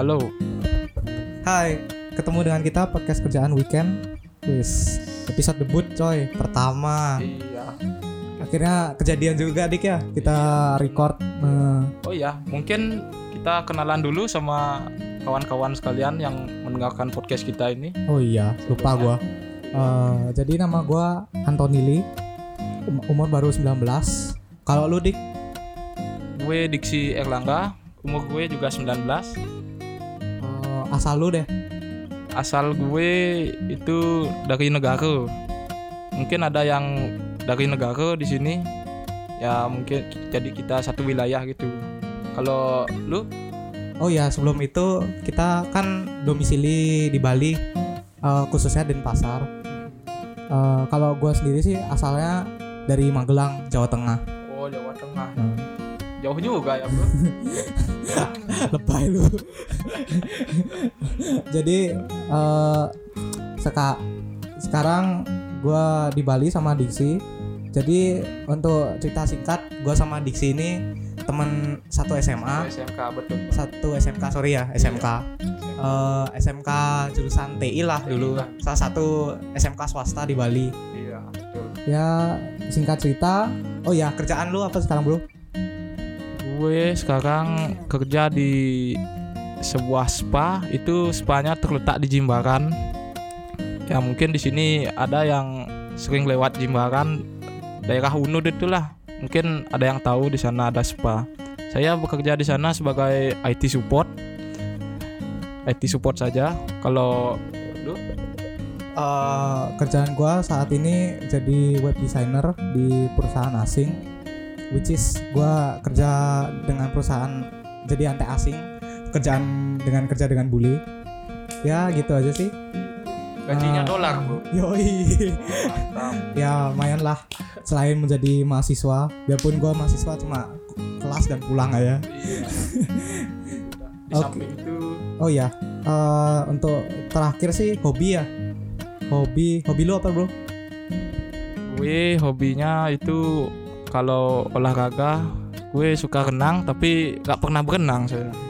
halo. Hai, ketemu dengan kita podcast kerjaan weekend. Wis, episode debut coy, pertama. Iya. Akhirnya kejadian juga dik ya, kita record. eh, Oh iya, mungkin kita kenalan dulu sama kawan-kawan sekalian yang mendengarkan podcast kita ini. oh iya, lupa gua. Eh, jadi nama gua Antoni Lee, um- umur baru 19. Kalau lu dik, Gue Diksi Erlangga, umur gue juga 19. Asal lu deh. Asal gue itu dari negara. Mungkin ada yang dari negara di sini. Ya mungkin jadi kita satu wilayah gitu. Kalau lu Oh iya, sebelum itu kita kan domisili di Bali, eh, khususnya Denpasar. Eh, kalau gua sendiri sih asalnya dari Magelang, Jawa Tengah. Oh, Jawa Tengah. Hmm. Jauh juga ya, Bro. lebay lu. Jadi eh seka sekarang gua di Bali sama Diksi jadi untuk cerita singkat gua sama Diksi ini teman satu SMA SMK betul. satu SMK sorry ya SMK Eh, SMK jurusan TI lah dulu. Salah satu SMK swasta di Bali. Iya, betul. ya singkat cerita. Oh ya kerjaan lu apa sekarang bro Gue sekarang kerja di sebuah spa. Itu spanya terletak di Jimbaran. Ya mungkin di sini ada yang sering lewat Jimbaran, daerah Unud itulah. Mungkin ada yang tahu di sana ada spa. Saya bekerja di sana sebagai IT support. IT support saja. Kalau lu Eh, kerjaan gua saat ini jadi web designer di perusahaan asing which is gua kerja dengan perusahaan jadi antek asing kerjaan dengan kerja dengan bully. Ya gitu aja sih. Gajinya Ah. dolar, Bro. yoi. Ya lumayan lah. Selain menjadi mahasiswa biarpun gua mahasiswa cuma kelas dan pulang aja. Iya. Di itu. Oh ya eh, untuk terakhir sih hobi ya. Hobi hobi lu apa bro? Gue hobinya itu kalau olahraga gue suka renang tapi gak pernah berenang saya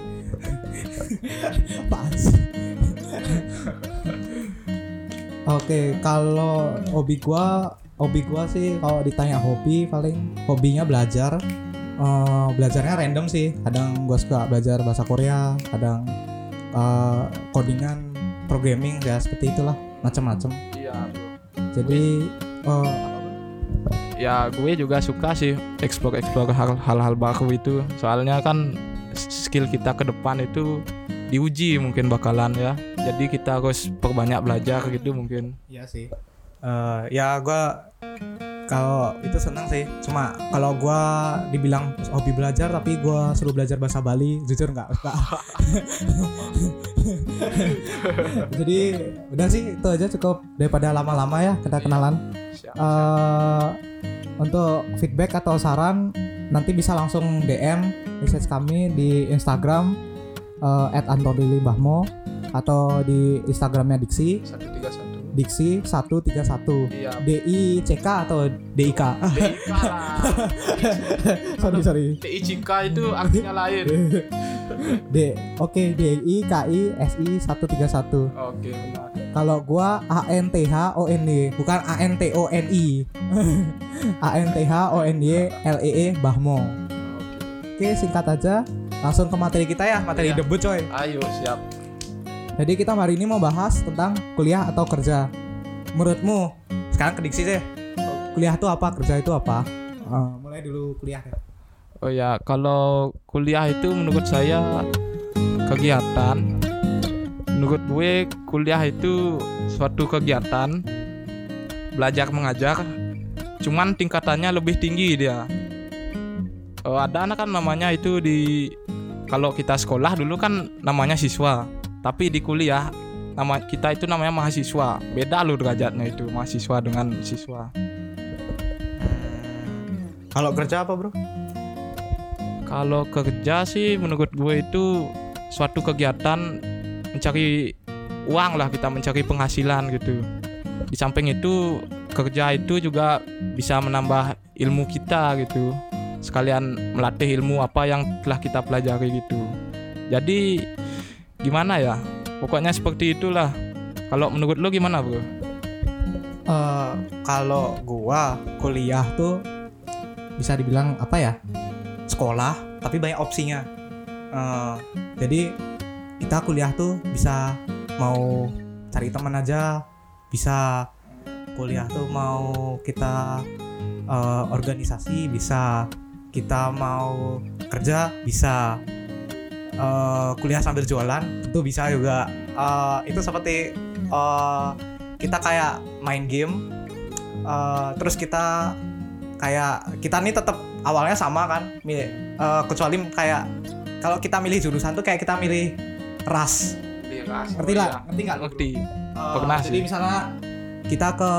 sih? Oke, kalau hobi gua, hobi gua sih kalau ditanya hobi paling hobinya belajar. Eh, belajarnya random sih. Kadang gua suka belajar bahasa Korea, kadang eh, codingan, programming ya seperti itulah, macam-macam. iya Jadi eh, ya gue juga suka sih explore explore hal- hal-hal baru itu soalnya kan skill kita ke depan itu diuji mungkin bakalan ya jadi kita harus perbanyak belajar gitu mungkin Iya sih. Eh ya gua kalau itu senang sih. Cuma kalau gua dibilang hobi belajar tapi gua suruh belajar bahasa Bali, jujur nggak. Jadi udah sih itu aja cukup daripada lama-lama ya kita kenalan. Siap, eh untuk feedback atau saran nanti bisa langsung DM message kami di Instagram eh, @antodilimbahmo atau di Instagramnya Diksi. Satu tiga satu. Diksi 131 iya. D I C K atau D I K? DIK lah. Sorry sorry. DICK itu artinya lain D oke D I K I S I 131 oke. Benar kalau gua A N T H O N Y bukan A N T O N I. A N T H O N Y L E E Bahmo. Oke singkat aja langsung ke materi kita ya materi Iya. debut coy. Ayo siap. Jadi kita hari ini mau bahas tentang kuliah atau kerja. Menurutmu sekarang ke diksi deh kuliah itu apa kerja itu apa? Eh, mulai dulu kuliah ya Oh ya, kalau kuliah itu menurut saya kegiatan. Menurut gue kuliah itu suatu kegiatan belajar mengajar. Cuman tingkatannya lebih tinggi dia. Oh, ada anak kan namanya itu di kalau kita sekolah dulu kan namanya siswa, tapi di kuliah nama kita itu namanya mahasiswa. Beda loh derajatnya itu mahasiswa dengan siswa. kalau kerja apa bro Kalau kerja sih menurut gue itu suatu kegiatan mencari uang lah kita mencari penghasilan gitu. Di samping itu kerja itu juga bisa menambah ilmu kita gitu. Sekalian melatih ilmu apa yang telah kita pelajari gitu. Jadi gimana ya pokoknya seperti itulah kalau menurut lo gimana bro Eh, kalau gua kuliah tuh bisa dibilang apa ya sekolah tapi banyak opsinya. Eh, jadi kita kuliah tuh bisa mau cari teman aja bisa kuliah tuh mau kita eh, organisasi bisa kita mau kerja bisa Eh, kuliah sambil jualan itu bisa juga. Eh, itu seperti eh, kita kayak main game. Eh, terus kita kayak kita nih tetap awalnya sama kan milih eh, kecuali kayak kalau kita milih jurusan tuh kayak kita milih ras. Ngerti lah ngerti nggak? Ngerti. Eh, Pernah jadi sih. misalnya kita ke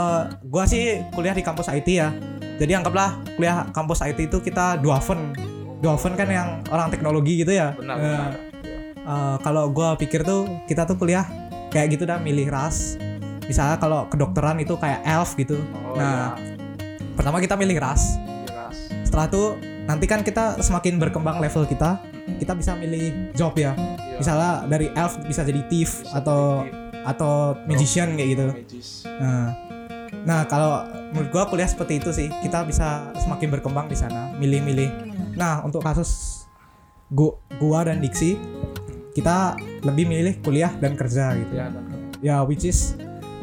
gua sih kuliah di kampus IT ya. Jadi anggaplah kuliah kampus IT itu kita duaven duaven kan yang orang teknologi gitu ya. Benar benar. Eh, kalau gue pikir tuh kita tuh kuliah kayak gitu dah milih ras. Misalnya kalau kedokteran itu kayak elf gitu. Oh, nah pertama kita milih iya, ras. Setelah itu nanti kan kita semakin berkembang level kita kita bisa milih job ya. Iya. misalnya dari elf bisa jadi thief Bisa atau jadi atau magician kayak gitu. nah nah kalau menurut gua kuliah seperti itu sih. Kita bisa semakin berkembang di sana milih-milih. Nah untuk kasus gua, gua dan Diksi kita lebih milih kuliah dan kerja gitu. Ya dan ya which is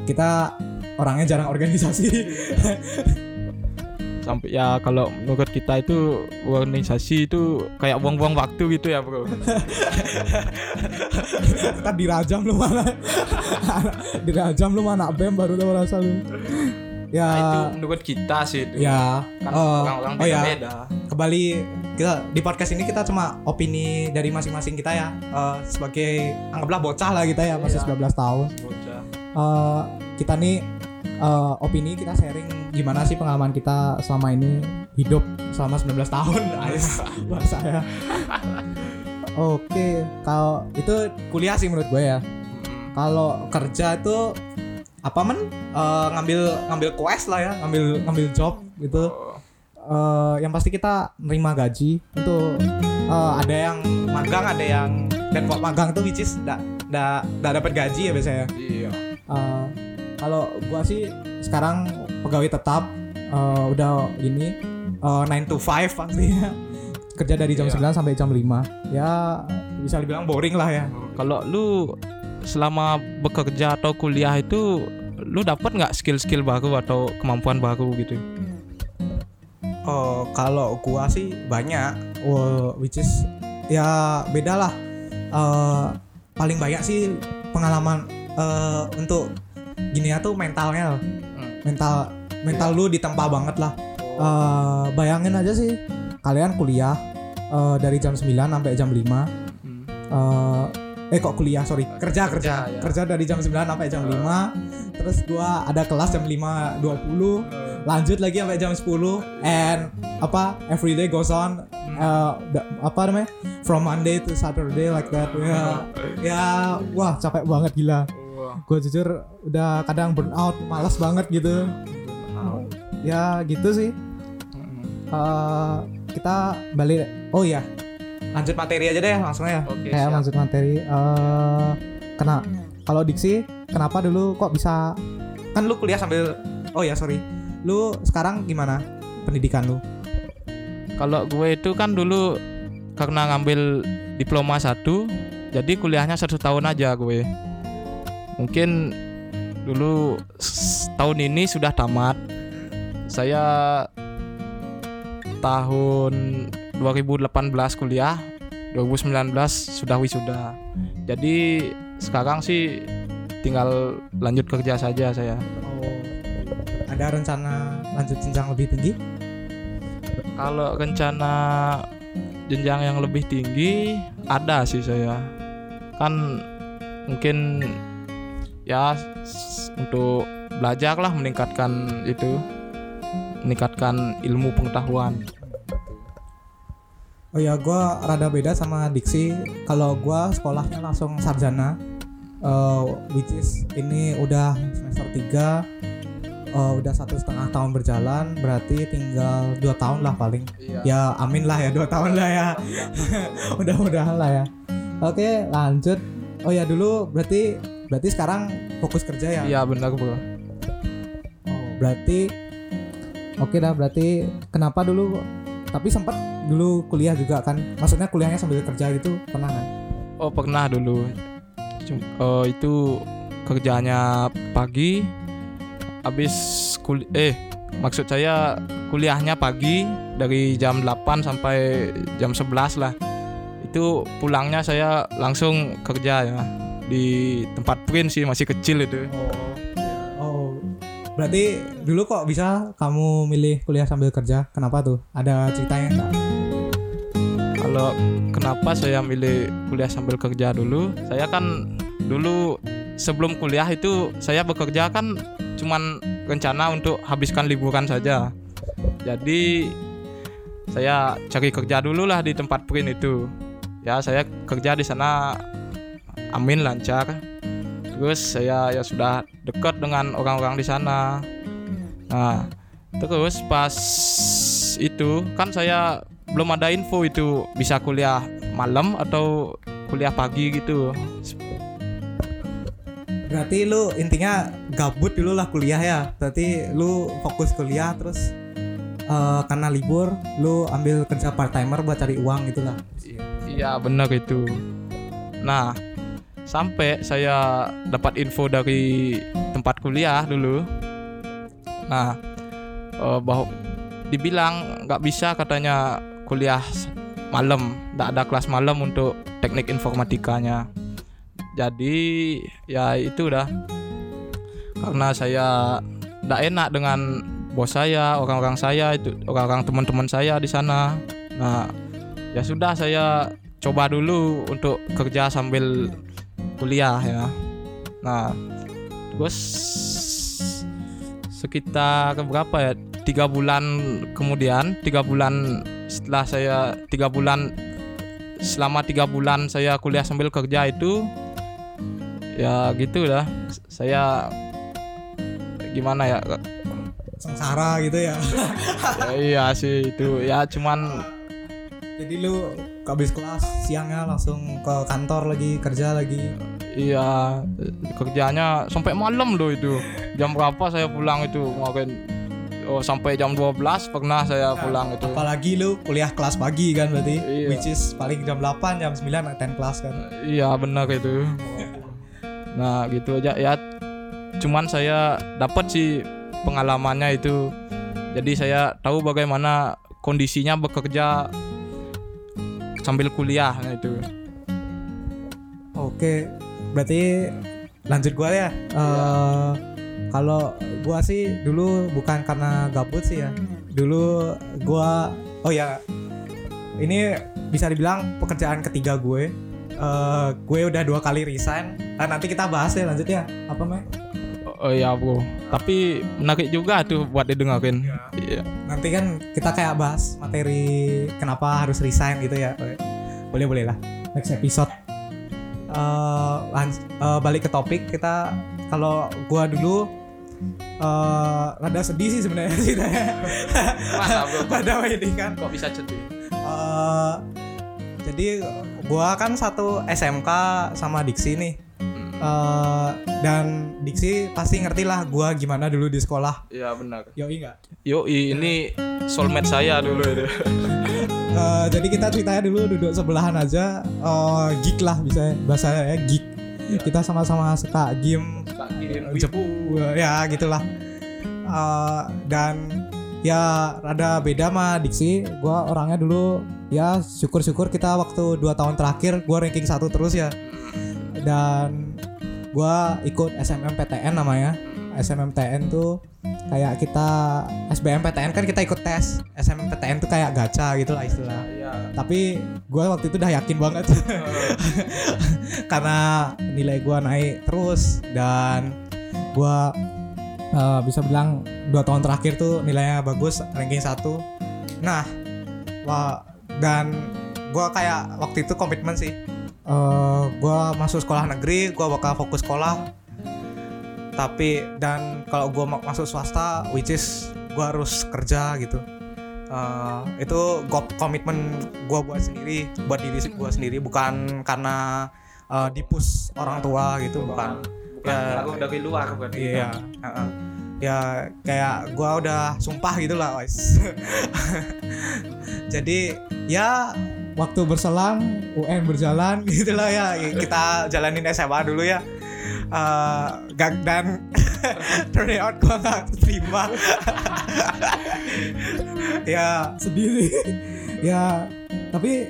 kita orangnya jarang organisasi sampai ya kalau menurut kita itu organisasi itu kayak buang-buang waktu gitu ya bro. Kan dirajam lu mana dirajam lu mana bem baru tahu rasa lu. Ya. Nah, itu menurut kita sih itu. Ya. Kan oh, orang-orang oh ya. beda-beda. Kembali kita di podcast ini kita cuma opini dari masing-masing kita ya. Eh, sebagai anggaplah bocah lah kita ya masih Iya. 19 tahun. Bocah. Eh, kita nih eh, opini kita sharing gimana sih pengalaman kita selama ini hidup selama 19 tahun Ais, bahasa ya oke kalau itu kuliah sih menurut gue ya. Kalau kerja itu apa men? Eh, ngambil ngambil quest lah ya ngambil ngambil job gitu. Eh, yang pasti kita nerima gaji itu eh, ada yang magang ada yang dan kok magang tuh which is nggak nggak nggak dapat gaji ya biasanya. Iya. Eh, kalau gua sih sekarang pegawai tetap eh, udah ini eh, 9 to 5 pastinya kerja dari jam Iya. 9 sampai jam 5 ya bisa dibilang boring lah ya kalau lu selama bekerja atau kuliah itu lu dapat nggak skill-skill baru atau kemampuan baru gitu Oh, kalau gua sih banyak, oh, which is ya beda lah. Eh, paling banyak sih pengalaman eh, untuk gini ya tuh mentalnya, loh. Hmm. mental mental lu ditempa banget lah. Eh, bayangin aja sih, kalian kuliah eh, dari jam 9 sampai jam 5 Hmm. eh eh kok kuliah? Sorry kerja kerja Kerja, ya. kerja dari jam 9 sampai jam 5 terus gua ada kelas jam 5.20 lanjut lagi sampai jam 10 and apa every day goes on. Uh, apa namanya? From Monday to Saturday like that. Ya. Ya wah capek banget gila. Wah. Gue jujur udah kadang burn out malas banget gitu. Ya gitu sih. Uh, kita balik oh ya lanjut materi aja deh langsung ya Oke, kayak siap. lanjut materi eh kena. Kalau diksi kenapa dulu kok bisa kan lu kuliah sambil oh ya sorry. Lu sekarang gimana pendidikan lu? Kalau gue itu kan dulu karena ngambil diploma satu, jadi kuliahnya satu tahun aja gue. Mungkin dulu tahun ini sudah tamat. Saya tahun 2018 kuliah, 2019 sudah wisuda. Jadi sekarang sih tinggal lanjut kerja saja saya. oh ada rencana lanjut jenjang lebih tinggi Kalau rencana jenjang yang lebih tinggi ada sih saya. Kan mungkin ya untuk belajar lah meningkatkan itu meningkatkan ilmu pengetahuan. oh ya gua rada beda sama diksi. Kalau gua sekolahnya langsung sarjana eh, which is ini udah semester 3 eh, udah satu setengah tahun berjalan berarti tinggal dua tahun lah paling. Iya. ya amin lah ya dua tahun lah ya. Mudah-mudahan lah ya. Oke lanjut. Oh ya dulu berarti berarti sekarang fokus kerja ya? Iya benar bro oh, berarti oke dah berarti kenapa dulu? Tapi sempat dulu kuliah juga kan? Maksudnya kuliahnya sambil kerja gitu pernah kan oh pernah dulu. Oh, itu kerjanya pagi habis kul eh maksud saya kuliahnya pagi dari jam 8 sampai jam 11 lah. Itu pulangnya saya langsung kerja ya di tempat print sih masih kecil itu oh berarti dulu kok bisa kamu milih kuliah sambil kerja kenapa tuh ada ceritanya nggak Kalau kenapa saya milih kuliah sambil kerja dulu? Saya kan dulu sebelum kuliah itu saya bekerja kan cuman rencana untuk habiskan liburan saja. Jadi saya cari kerja dulu lah di tempat print itu. Ya saya kerja di sana amin lancar. Terus saya ya sudah dekat dengan orang-orang di sana. Nah, terus pas itu kan saya belum ada info itu bisa kuliah malam atau kuliah pagi gitu. berarti lu intinya gabut dulu lah kuliah ya berarti lu fokus kuliah terus eh, karena libur lu ambil kerja part timer buat cari uang gitu lah Iya benar itu. Nah sampai saya dapat info dari tempat kuliah dulu. Nah eh, bahwa dibilang nggak bisa katanya kuliah malam, nggak ada kelas malam untuk teknik informatikanya. Jadi ya itu udah karena saya nggak enak dengan bos saya, orang-orang saya itu orang-orang teman-teman saya di sana. Nah ya sudah saya coba dulu untuk kerja sambil kuliah ya. Nah terus sekitar berapa ya? Tiga bulan kemudian tiga bulan setelah saya tiga bulan selama tiga bulan saya kuliah sambil kerja itu ya gitu lah. Saya gimana ya? Sengsara gitu ya. Ya iya sih itu ya cuman jadi lu habis kelas siangnya langsung ke kantor lagi kerja lagi Iya, kerjanya sampai malam loh itu. Jam berapa saya pulang itu kemarin? Oh, sampai jam 12 pernah saya pulang itu. apalagi lu kuliah kelas pagi kan berarti Iya. which is paling jam 8 jam 9 attend kelas kan Iya, benar itu. Nah, gitu aja ya. Cuman saya dapat sih pengalamannya itu. Jadi saya tahu bagaimana kondisinya bekerja sambil kuliah itu. Oke, berarti lanjut gua ya. Eh, Kalau gua sih dulu bukan karena gabut sih ya. Dulu gua, oh ya, ini bisa dibilang pekerjaan ketiga gue. Eh, gue udah dua kali resign. Nah, nanti kita bahas ya lanjut ya. Apa Mek? Oh iya, Bro. Tapi menarik juga tuh buat didengarin. Iya. Nanti kan kita kayak bahas materi kenapa harus resign gitu ya. Boleh boleh lah. Next episode. Eh, lans- eh, balik ke topik kita kalau gua dulu eh rada sedih sih sebenarnya ceritanya. Masa, Bro? Rada menyedihkan. Kok bisa sedih? Eh, jadi gua kan satu SMK sama Diksi nih. Eh, dan Diksi pasti ngerti lah gua gimana dulu di sekolah. Iya benar. Yoi nggak? Yo ini soulmate saya dulu itu. Eh, jadi kita ceritanya dulu duduk sebelahan aja. Eh, geek lah bisa bahasa ya geek. Kita sama-sama suka game. Jepu ya gitulah. Eh, dan ya rada beda mah Diksi. Gua orangnya dulu ya syukur-syukur kita waktu dua tahun terakhir gua ranking satu terus ya. Dan gua ikut SMMPTN namanya. SMMPTN tuh kayak kita SBMPTN kan kita ikut tes. SMMPTN tuh kayak gacha gitu lah istilah. Iya. tapi gue waktu itu udah yakin banget. Karena nilai gue naik terus dan gue uh, bisa bilang dua tahun terakhir tuh nilainya bagus ranking satu. Nah wah dan gue kayak waktu itu komitmen sih uh, gue masuk sekolah negeri gue bakal fokus sekolah. Tapi dan kalau gue masuk swasta which is gue harus kerja gitu. Eh, itu gua komitmen gue buat sendiri buat diri gue sendiri. Bukan karena uh, dipus orang tua gitu bukan. Bukan Ya. lagu dari luar bukan iya. Heeh. ya kayak gua udah sumpah gitu lah guys. Jadi ya waktu berselang UN berjalan gitulah ya. Kita jalanin SMA dulu ya. Eh, gak dan turn out gua nggak terima. Ya. Sedih. Sih ya tapi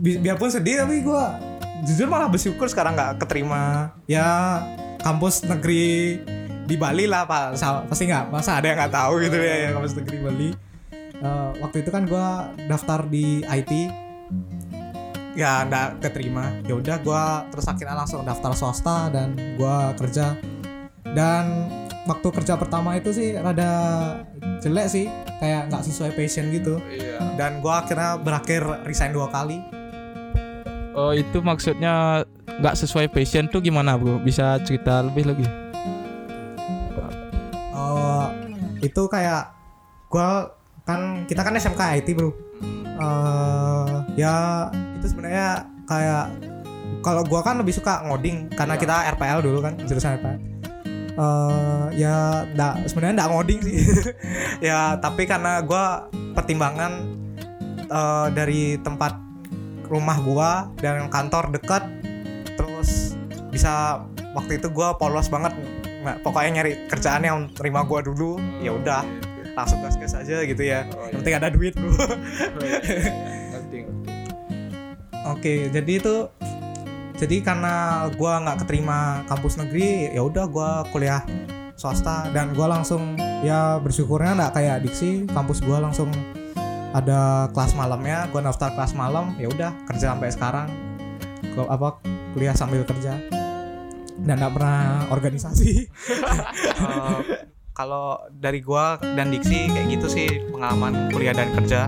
bi- biarpun sedih tapi gua jujur malah bersyukur sekarang nggak keterima. Ya kampus negeri di Bali lah pak. Pasti nggak masa ada yang nggak tahu gitu ya, ya kampus negeri Bali. Eh, waktu itu kan gua daftar di IT ya nggak keterima. Ya udah gua terus akhirnya langsung daftar swasta dan gua kerja. Dan waktu kerja pertama itu sih rada jelek sih kayak nggak sesuai passion gitu. Iya. Dan gua akhirnya berakhir resign dua kali. Oh itu maksudnya nggak sesuai passion tuh gimana bro bisa cerita lebih lagi? Eh, itu kayak gua kan kita kan SMK IT bro. Eh, ya itu sebenarnya kayak kalau gua kan lebih suka ngoding karena Iya. kita RPL dulu kan jurusan RPL Eh, ya nggak sebenarnya nggak ngoding sih. Ya tapi karena gua pertimbangan eh, dari tempat rumah gua dan kantor dekat terus bisa waktu itu gua polos banget. Nggak pokoknya nyari kerjaan yang terima gua dulu ya udah langsung gas gas aja gitu ya. Oh, yang penting ada duit bro Oke, jadi itu jadi karena gua nggak keterima kampus negeri, ya udah gua kuliah swasta dan gua langsung ya bersyukurnya nggak kayak diksi, kampus gua langsung ada kelas malamnya, gua daftar kelas malam, ya udah kerja sampai sekarang. Gua apa kuliah sambil kerja dan nggak pernah organisasi. Eh, kalau dari gua dan diksi kayak gitu sih pengalaman kuliah dan kerja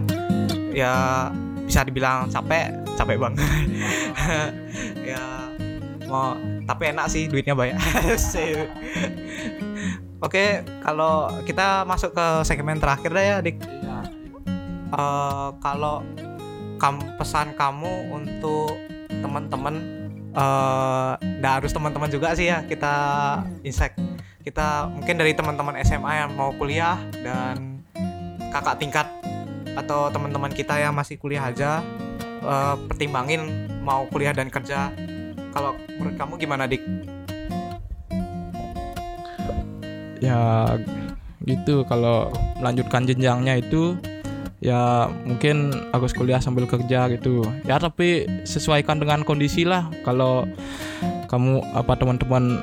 ya bisa dibilang capek capek banget. Ya mau tapi enak sih duitnya banyak. Oke kalau kita masuk ke segmen terakhir dah ya dik. Iya. Eh, kalau kam pesan kamu untuk teman-teman nggak harus teman-teman juga sih ya kita insek kita mungkin dari teman-teman SMA yang mau kuliah dan kakak tingkat atau teman-teman kita yang masih kuliah aja eh, pertimbangin mau kuliah dan kerja. Kalau menurut kamu gimana dik? Ya gitu. Kalau melanjutkan jenjangnya itu ya mungkin harus kuliah sambil kerja gitu. Ya tapi sesuaikan dengan kondisi lah. Kalau kamu apa teman-teman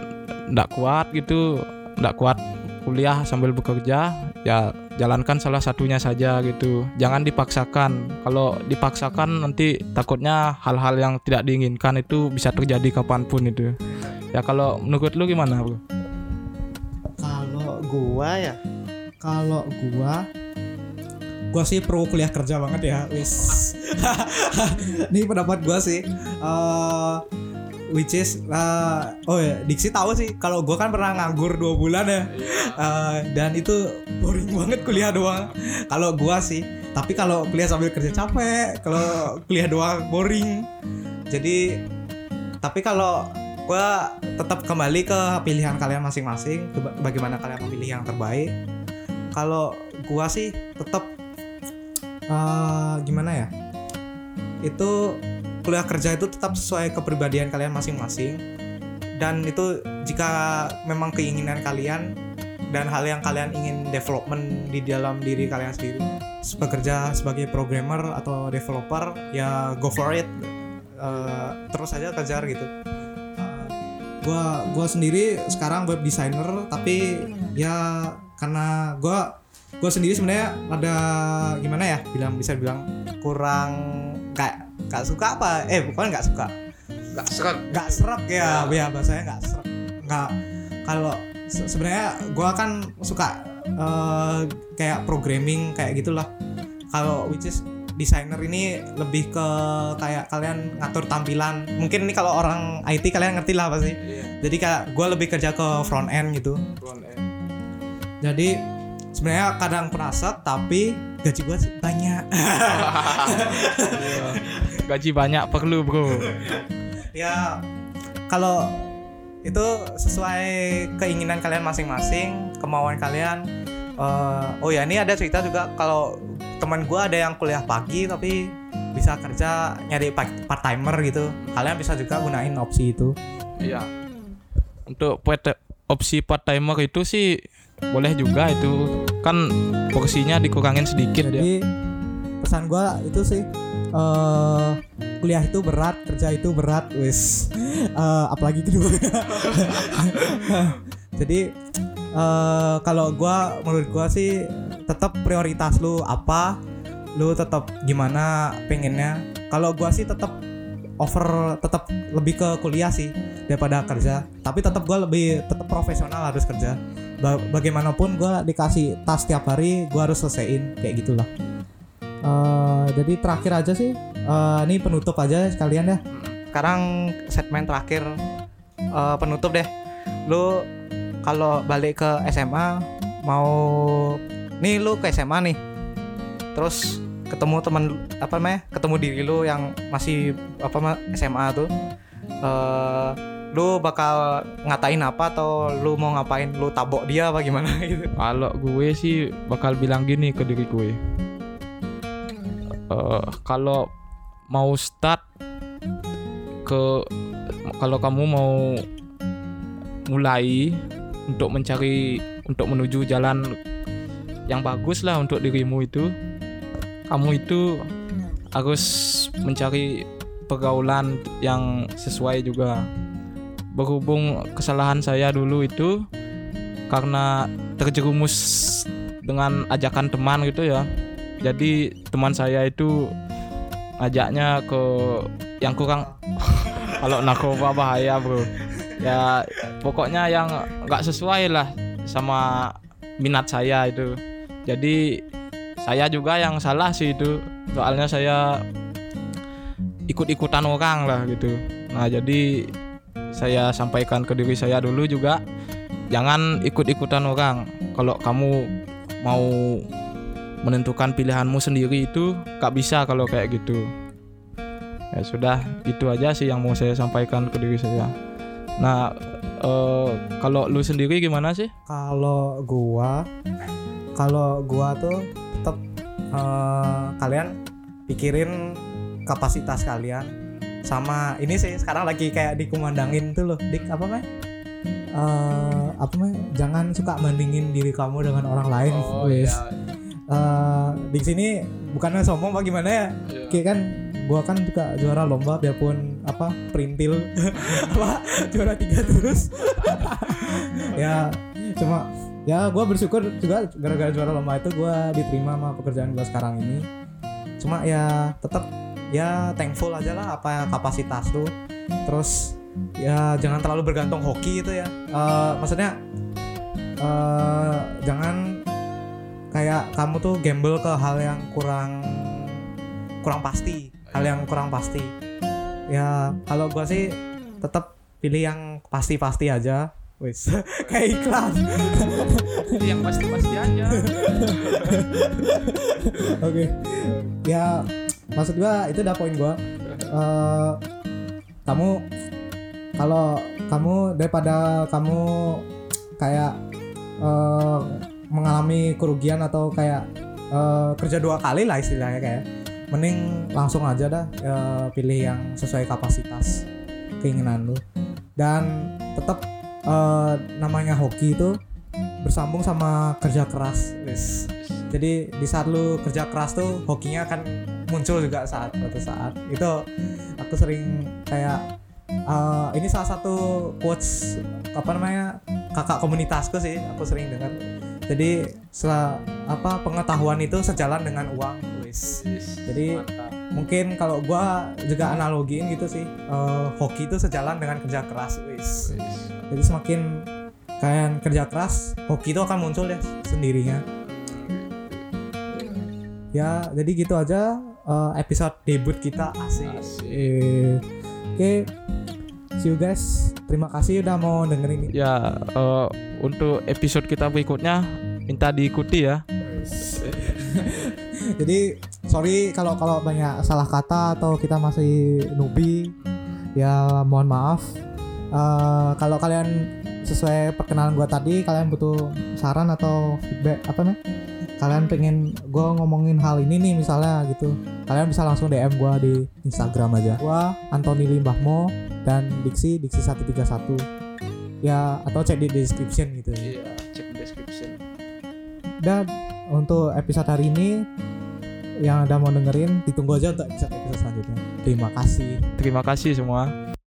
ndak kuat gitu ndak kuat kuliah sambil bekerja ya jalankan salah satunya saja gitu. Jangan dipaksakan. Kalau dipaksakan nanti takutnya hal-hal yang tidak diinginkan itu bisa terjadi kapan pun itu. Ya kalau menurut lu gimana bro kalau gua ya kalau gua gua sih pro kuliah kerja banget ya wis. Ini pendapat gua sih. Eh, which is eh, oh ya Diksi tahu sih kalau gua kan pernah nganggur dua bulan ya. Eh, dan itu boring banget kuliah doang. Kalau gua sih tapi kalau kuliah sambil kerja capek kalau kuliah doang boring. Jadi tapi kalau gua tetap kembali ke pilihan kalian masing-masing bagaimana kalian memilih yang terbaik. Kalau gua sih tetap eh, gimana ya itu kuliah kerja itu tetap sesuai kepribadian kalian masing-masing. Dan itu jika memang keinginan kalian dan hal yang kalian ingin development di dalam diri kalian sendiri. Bekerja sebagai programmer atau developer ya go for it. Eh, terus aja kejar gitu. Eh, gua gua sendiri sekarang web designer tapi ya karena gua gua sendiri sebenarnya ada gimana ya bilang bisa bilang kurang kayak nggak suka apa? Eh bukan nggak suka. Nggak seret nggak serak ya. Ya bahasanya nggak serak nggak. Kalau se- sebenarnya gua kan suka eh, kayak programming kayak gitulah. Kalau which is designer ini lebih ke kayak kalian ngatur tampilan. Mungkin ini kalau orang IT kalian ngerti lah pasti. Iya. Jadi kayak gue lebih kerja ke front end gitu. Front end. Jadi sebenarnya kadang perasa tapi gaji gue banyak. Iya. Gaji banyak perlu bro. Ya kalau itu sesuai keinginan kalian masing-masing kemauan kalian. Eh, oh ya ini ada cerita juga kalau teman gua ada yang kuliah pagi tapi bisa kerja nyari part timer gitu. Kalian bisa juga gunain opsi itu. Iya. Untuk opsi part timer itu sih boleh juga itu. Kan porsinya dikurangin sedikit ya. jadi pesan gua itu sih eh kuliah itu berat kerja itu berat wis. Eh, apalagi kedua. Jadi eh kalau gua menurut gua sih tetap prioritas lu apa lu tetap gimana pengennya. Kalau gua sih tetap over tetap lebih ke kuliah sih daripada kerja. Tapi tetap gua lebih tetap profesional harus kerja. Ba- bagaimanapun gua dikasih tas tiap hari gua harus selesaiin kayak gitulah Eh, jadi terakhir aja sih. Eh, ini penutup aja sekalian ya. Sekarang segmen terakhir. Eh, penutup deh. Lu kalau balik ke SMA mau nih lu ke SMA nih. Terus ketemu teman apa namanya ketemu diri lu yang masih apa ma- SMA tuh. Eh lu bakal ngatain apa atau lu mau ngapain? Lu tabok dia apa gimana gitu? Kalau gue sih bakal bilang gini ke diri gue. Eh, kalau mau start ke kalau kamu mau mulai untuk mencari untuk menuju jalan yang bagus lah untuk dirimu itu kamu itu harus mencari pergaulan yang sesuai juga. Berhubung kesalahan saya dulu itu karena terjerumus dengan ajakan teman gitu ya jadi teman saya itu ajaknya ke yang kurang kalau narkoba bahaya bro. Ya pokoknya yang nggak sesuai lah sama minat saya itu. Jadi saya juga yang salah sih itu. Soalnya saya ikut-ikutan orang lah gitu. Nah jadi saya sampaikan ke diri saya dulu juga jangan ikut-ikutan orang. Kalau kamu mau menentukan pilihanmu sendiri itu gak bisa kalau kayak gitu. Ya sudah itu aja sih yang mau saya sampaikan ke diri saya. Nah eh, kalau lu sendiri gimana sih? Kalau gua kalau gua tuh tetap eh, kalian pikirin kapasitas kalian. Sama ini sih sekarang lagi kayak dikumandangin tuh loh dik apa mah Eh, apa mah jangan suka bandingin diri kamu dengan orang lain wes Eh, di sini bukannya sombong apa gimana ya? Kayak kan gua kan juga juara lomba biarpun apa perintil. Apa juara tiga terus. Ya cuma ya gua bersyukur juga gara-gara juara lomba itu gua diterima sama pekerjaan gua sekarang ini. Cuma ya tetap ya thankful aja lah apa kapasitas tuh. Terus ya jangan terlalu bergantung hoki itu ya. Eh, maksudnya eh jangan kayak kamu tuh gamble ke hal yang kurang kurang pasti hal yang kurang pasti. Ya kalau gua sih tetap pilih yang pasti-pasti aja. Wis kayak iklan. Yang pasti-pasti aja. Oke. Ya maksud gua itu udah poin gua. Eh, kamu kalau kamu daripada kamu kayak eh, mengalami kerugian atau kayak eh, kerja dua kali lah istilahnya kayak. Mending langsung aja dah eh, pilih yang sesuai kapasitas keinginan lu. Dan tetap eh, namanya hoki itu bersambung sama kerja keras. Wis. jadi di saat lu kerja keras tuh hokinya akan muncul juga saat suatu saat. Itu aku sering kayak eh, ini salah satu quotes apa namanya kakak komunitasku sih aku sering dengar jadi setelah apa pengetahuan itu sejalan dengan uang wis. Jadi mungkin kalau gua juga analogiin gitu sih eh, hoki itu sejalan dengan kerja keras wis. Jadi semakin kalian kerja keras hoki itu akan muncul ya sendirinya. Ya jadi gitu aja eh, episode debut kita asik, Eh, oke see you guys. Terima kasih udah mau dengerin ini. Ya eh, untuk episode kita berikutnya minta diikuti ya. Jadi sorry kalau kalau banyak salah kata atau kita masih nubi ya mohon maaf. Eh, kalau kalian sesuai perkenalan gua tadi kalian butuh saran atau feedback apa nih kalian pengen gua ngomongin hal ini nih misalnya gitu kalian bisa langsung DM gua di Instagram aja. Gua Antoni Limbahmo dan Diksi Diksi 131 ya atau cek di description gitu. Iya, cek description. dan untuk episode hari ini yang udah mau dengerin ditunggu aja untuk episode episode selanjutnya. Terima kasih. Terima kasih semua.